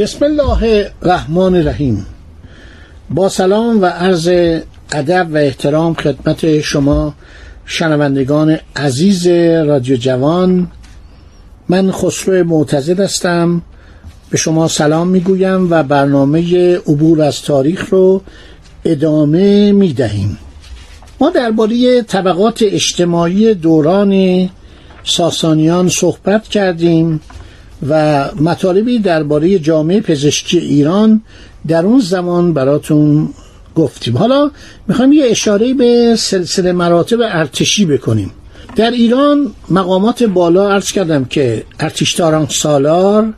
بسم الله الرحمن الرحیم. با سلام و عرض ادب و احترام خدمت شما شنوندگان عزیز رادیو جوان. من خسرو معتزد هستم. به شما سلام می‌گویم و برنامه عبور از تاریخ رو ادامه می‌دهیم. ما درباره طبقات اجتماعی دوران ساسانیان صحبت کردیم. و مطالبی درباره جامعه پزشکی ایران در اون زمان براتون گفتیم. حالا می‌خوایم یه اشاره به سلسله مراتب ارتشی بکنیم. در ایران مقامات بالا عرض کردم که ارتشداران سالار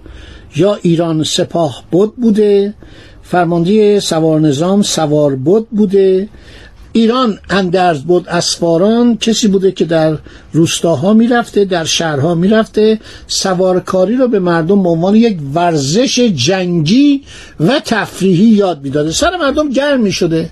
یا ایران سپاه بود بوده فرمانده سوار نظام سوار بود بوده ایران اندرز بود اسفاران کسی بوده که در روستاها می‌رفته در شهرها می‌رفته سوارکاری رو به مردم به عنوان یک ورزش جنگی و تفریحی یاد می‌داده. سر مردم گرم می‌شده.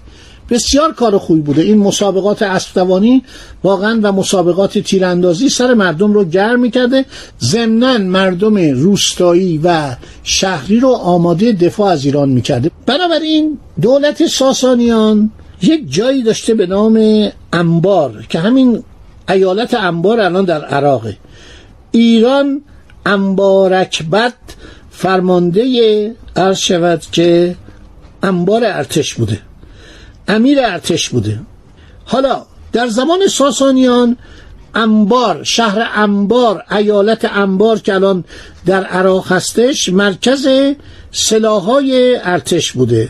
بسیار کار خوبی بوده. این مسابقات اسبدوانی واقعا و مسابقات تیراندازی سر مردم رو گرم می‌کرده. ضمنا مردم روستایی و شهری رو آماده دفاع از ایران می‌کرده. بنابراین دولت ساسانیان یک جایی داشته به نام انبار که همین ایالت انبار الان در عراقه. ایران انبارکبت فرمانده عرض شود که انبار ارتش بوده امیر ارتش بوده. حالا در زمان ساسانیان انبار شهر انبار ایالت انبار که الان در عراق هستش مرکز سلاحهای ارتش بوده.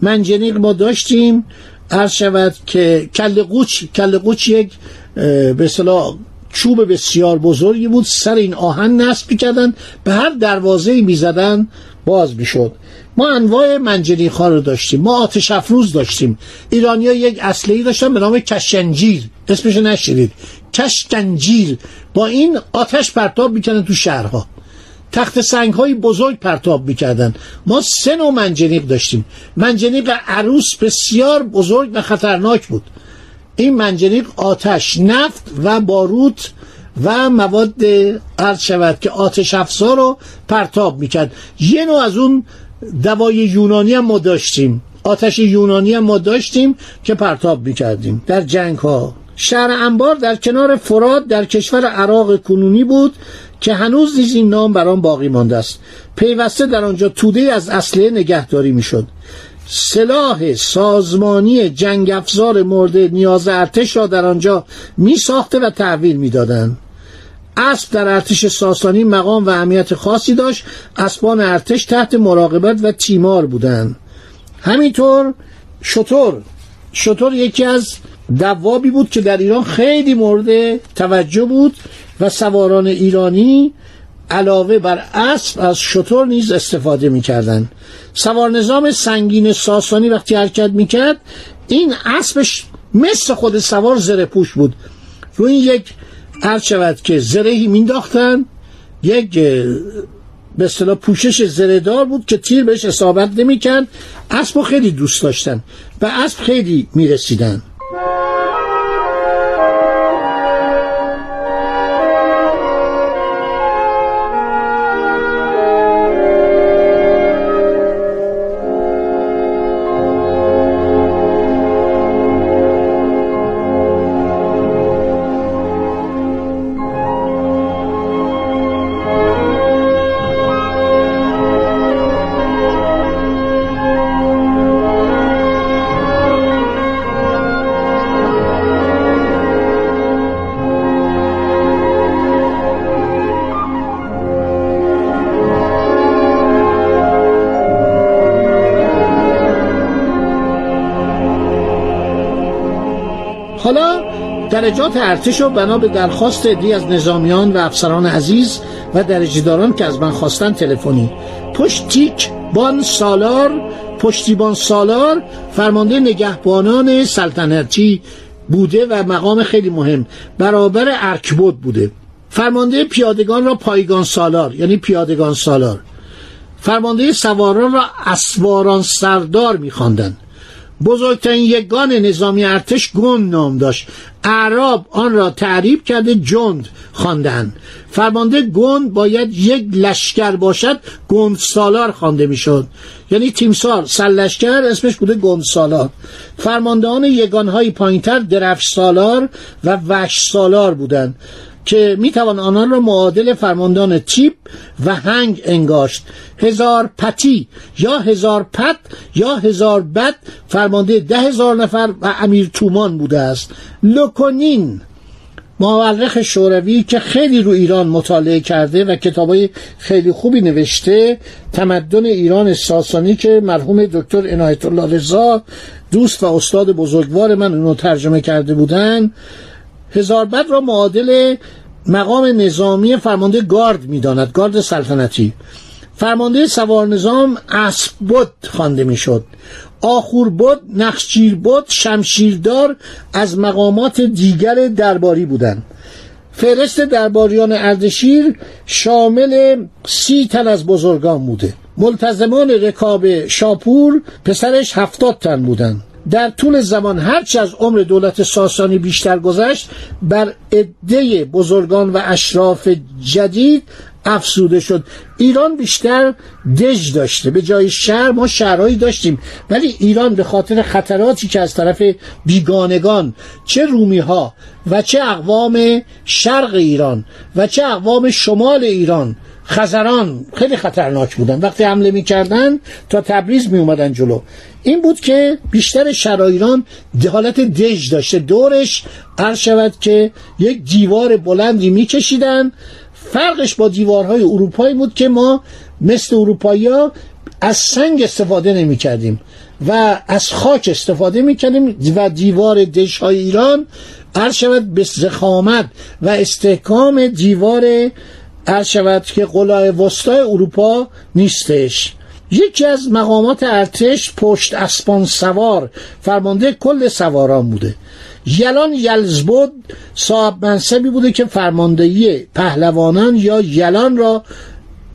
منجنیق ما داشتیم عرض شود که کل قوچ کل قوچ یک به اصطلاح چوب بسیار بزرگی بود. سر این آهن نصب می‌کردن به هر دروازه می‌زدن باز می‌شد. ما انواع منجنیق ها رو داشتیم. ما آتش افروز داشتیم. ایرانیا یک اصلی داشتن به نام کشنجیر اسمش نشیدید کشکنجیر. با این آتش پرتاب می‌کردن تو شهرها. تخت سنگ های بزرگ پرتاب می‌کردن ما سه نوع منجنیق داشتیم. منجنیق عروس بسیار بزرگ و خطرناک بود. این منجنیق آتش نفت و باروت و مواد عرض شود که آتش افزا رو پرتاب می‌کرد. یه نوع از اون دوای یونانی هم ما داشتیم. آتش یونانی هم ما داشتیم که پرتاب می‌کردیم در جنگ ها شهر انبار در کنار فراد در کشور عراق کنونی بود. که هنوز نیز این نام بر آن باقی مانده است. پیوسته در آنجا توده از اصله نگهداری می‌شد. سلاح سازمانی جنگ افزار مورد نیاز ارتش را در آنجا می ساخته و تحویل می‌دادند. اسب در ارتش ساسانی مقام و اهمیت خاصی داشت. اسبان ارتش تحت مراقبت و تیمار بودند. همینطور شطور. شطور یکی از دوابی بود که در ایران خیلی مورد توجه بود. و سواران ایرانی علاوه بر اسب از شطور نیز استفاده می‌کردند. سوار نظام سنگین ساسانی وقتی حرکت می‌کرد این اسبش مثل خود سوار زره پوش بود. روی یک عرض شود که زرهی مینداختن یک به اصطلاح پوشش زرهدار بود که تیر بهش اصابت نمی‌کرد. اسب خیلی دوست داشتن و اسب خیلی می‌رسیدن. درجات ارتش و بنا به درخواست دی از نظامیان و افسران عزیز و درجهداران که از من خواستن تلفنی. پشتیک بان سالار پشتیبان سالار فرمانده نگهبانان سلطنتی بوده و مقام خیلی مهم برابر ارکبود بوده. فرمانده پیادگان را پایگان سالار یعنی پیادگان سالار. فرمانده سواران را اسواران سردار میخواندند. بزرگترین یگان نظامی ارتش گند نام داشت. اعراب آن را تعریب کرده جند خواندند فرمانده گند باید یک لشکر باشد گند سالار خوانده می‌شد. یعنی تیمسار. سلشکر اسمش بوده گند سالار فرماندهان یگانهای پایینتر درفش سالار و وش سالار بودند. که می‌توان آنان را معادل فرماندان تیپ و هنگ انگاشت. هزار پتی یا هزار پت یا هزار بد فرمانده ده هزار نفر و امیر تومان بوده است. لوکونین مورخ شوروی که خیلی رو ایران مطالعه کرده و کتابای خیلی خوبی نوشته تمدن ایران ساسانی که مرحوم دکتر عنایت الله رضا دوست و استاد بزرگوار من اونو ترجمه کرده بودن. هزار بد را معادل مقام نظامی فرمانده گارد می‌داند گارد سلطنتی. فرمانده سوار نظام اسب بود خوانده می‌شد. آخور بود نقشگیر بود شمشیردار از مقامات دیگر درباری بودند. فهرست درباریان اردشیر شامل سی تن از بزرگان بوده. ملتزمان رکاب شاپور پسرش هفتاد تن بودند. در طول زمان هرچه از عمر دولت ساسانی بیشتر گذشت بر عده بزرگان و اشراف جدید افسوده شد. ایران بیشتر دژ داشته به جای شهر ما شهرهایی داشتیم. ولی ایران به خاطر خطراتی که از طرف بیگانگان چه رومی ها و چه اقوام شرق ایران و چه اقوام شمال ایران خزران خیلی خطرناک بودن. وقتی حمله می‌کردن تا تبریز می اومدن جلو. این بود که بیشتر شرایران حالت دژ داشته. دورش عرض شود که یک دیوار بلندی میکشیدن. فرقش با دیوارهای اروپایی بود که ما مثل اروپایی ها از سنگ استفاده نمی کردیم و از خاک استفاده می کردیم و دیوار دش های ایران عرض شود به زخامت و استحکام دیوار عرض شود که قلای وسطای اروپا نیستش. یکی از مقامات ارتش پشت اسبان سوار فرمانده کل سواران بوده. یلان یلزبود صاحب منصبی بوده که فرماندهی پهلوانان یا یلان را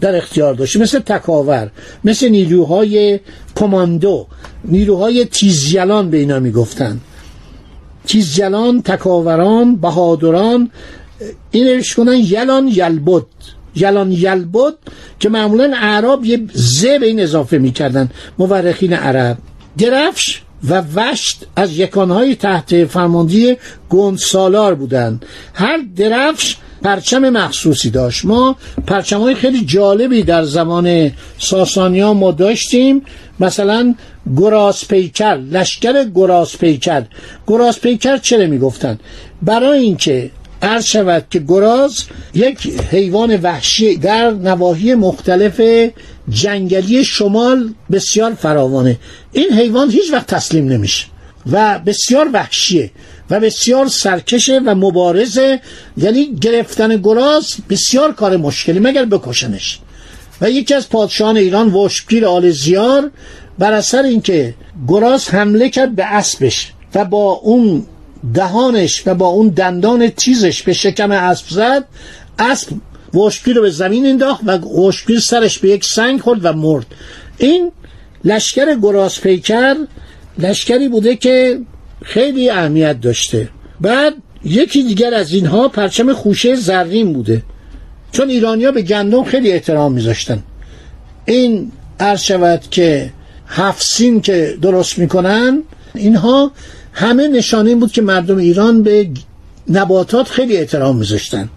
در اختیار داشته مثل تکاور مثل نیروهای کماندو. نیروهای تیزیلان به اینا می‌گفتن تیزیلان تکاوران بهادران این کنن یلان یلبد. یلان یلبد که معمولا اعراب یه زه به این اضافه می‌کردن. مورخین عرب. درفش و وشت از یکانهای تحت فرماندهی گندسالار بودند. هر درفش پرچم مخصوصی داشت. ما پرچم های خیلی جالبی در زمان ساسانیا ما داشتیم. مثلا گراس پیکر لشکر گراس پیکر گراس پیکر برای اینکه عرض شود که گراز یک حیوان وحشی در نواحی مختلف جنگلی شمال بسیار فراوانه. این حیوان هیچ وقت تسلیم نمیشه و بسیار وحشیه و بسیار سرکشه و مبارزه. یعنی گرفتن گراز بسیار کار مشکلی مگر بکشنش. و یکی از پادشاهان ایران وشپیر آل زیار بر اثر اینکه گراز حمله کرد به اسبش و با اون دهانش و با اون دندان تیزش به شکم اسب زد. اسب وشپی رو به زمین انداخت و وشپی سرش به یک سنگ خورد و مرد. این لشکر گراز پیکر لشکری بوده که خیلی اهمیت داشته. بعد یکی دیگر از اینها پرچم خوشه زرین بوده. چون ایرانیا به گندم خیلی احترام میذاشتن. این عرض شود که هفسین که درست می‌کنن اینها همه نشانه این بود که مردم ایران به نباتات خیلی احترام میذاشتن.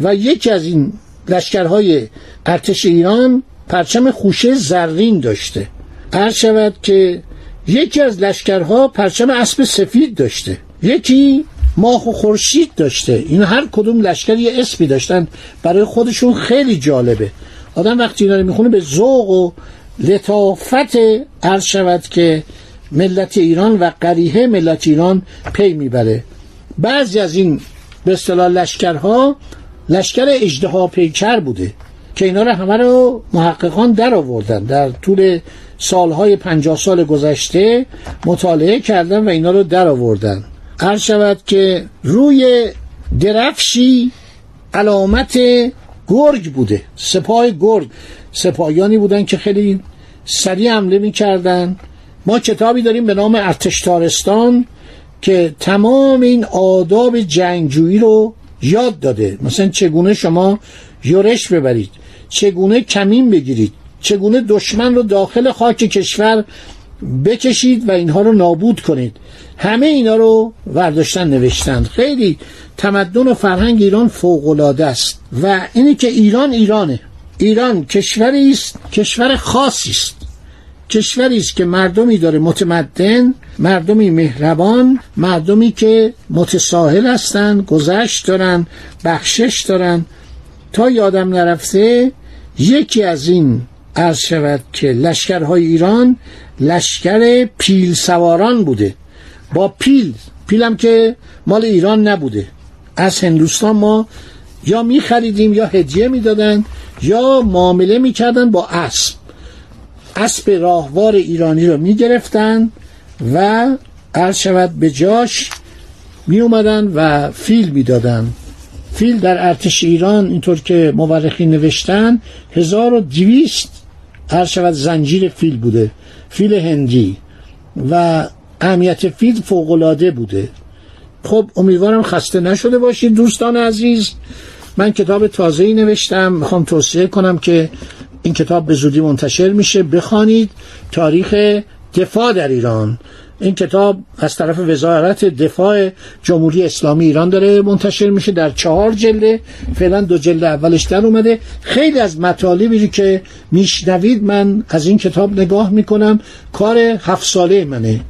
و یکی از این لشکرهای ارتش ایران پرچم خوشه زرین داشته. عرض شود که یکی از لشکرها پرچم اسب سفید داشته. یکی ماه و خورشید داشته. این هر کدوم لشکر یه اسمی داشتن. برای خودشون خیلی جالبه. آدم وقتی اینا رو می‌خونه به ذوق و لطافت عرض شود که ملت ایران و قریه ملت ایران پی می‌بره. بعضی از این به اصطلاح لشکرها لشکر اجدها پیکر بوده که اینا رو همه رو محققان در آوردن. در طول سالهای پنجاه سال گذشته مطالعه کردن و اینا رو در آوردن. عرض شود که روی درفشی علامت گرگ بوده. سپاه گرگ. سپاهیانی بودن که خیلی سریع حمله می‌کردن. ما کتابی داریم به نام ارتشتارستان که تمام این آداب جنگجویی رو یاد داده. مثلا چگونه شما یورش ببرید چگونه کمین بگیرید چگونه دشمن رو داخل خاک کشور بکشید و اینها رو نابود کنید. همه اینا رو ورداشتن نوشتند خیلی تمدن و فرهنگ ایران فوقالعاده است. و اینی که ایران ایرانه. ایران کشوری است کشور خاصی است. کشوری است که مردمی داره متمدن مردمی مهربان مردمی که متساهل هستند گذشت دارن بخشش دارن. تا یادم نرفته یکی از این عرض شود که لشکرهای ایران لشکر پیل سواران بوده. با پیل پیلم که مال ایران نبوده. از هندوستان ما یا می خریدیم یا هدیه می‌دادن یا معامله می‌کردن با اسب. اسب راهوار ایرانی رو می گرفتن و عرض شود به جاش می اومدن و فیل می‌دادن. فیل در ارتش ایران اینطور که مورخین نوشتن 1200 هر شود زنجیر فیل بوده فیل هندی و اهمیت فیل فوقلاده بوده. خب امیدوارم خسته نشده باشید دوستان عزیز. من کتاب تازه ای نوشتم می‌خوام توصیه کنم که این کتاب به زودی منتشر میشه. بخوانید تاریخ دفاع در ایران. این کتاب از طرف وزارت دفاع جمهوری اسلامی ایران داره منتشر میشه. در چهار جلده. فعلا دو جلد اولش در اومده. خیلی از مطالبی که میشنوید من از این کتاب نگاه می‌کنم. کار هفت ساله منه.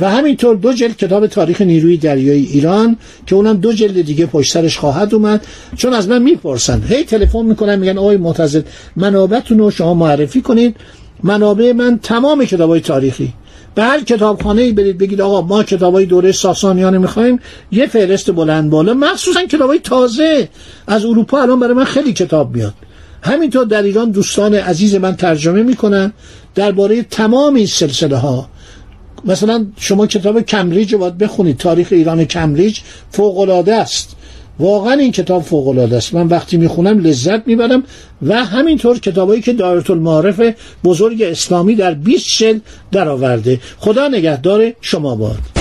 و همینطور دو جلد کتاب تاریخ نیروی دریایی ایران که اونم دو جلد دیگه پشت سرش خواهد اومد. چون از من می‌پرسن هی تلفن می‌کنن میگن آقای معتزد منابعتون رو شما معرفی کنید. منابع من تمام کتابای تاریخی. به هر کتابخانه ای برید بگید آقا ما کتابای دوره ساسانیان می‌خوایم یه فهرست بلند بالا. مخصوصا کتابای تازه. از اروپا الان برای من خیلی کتاب میاد. همینطور در ایران دوستان عزیز من ترجمه می‌کنن. درباره تمام این سلسله ها مثلا شما کتاب کمبریج رو باید بخونید. تاریخ ایران کمبریج فوق العاده است. واقعا این کتاب فوق العاده است. من وقتی می‌خونم لذت می‌برم و همینطور کتابایی که دایره المعارف بزرگ اسلامی در 20 در درآورده. خدا نگهدار شما باد.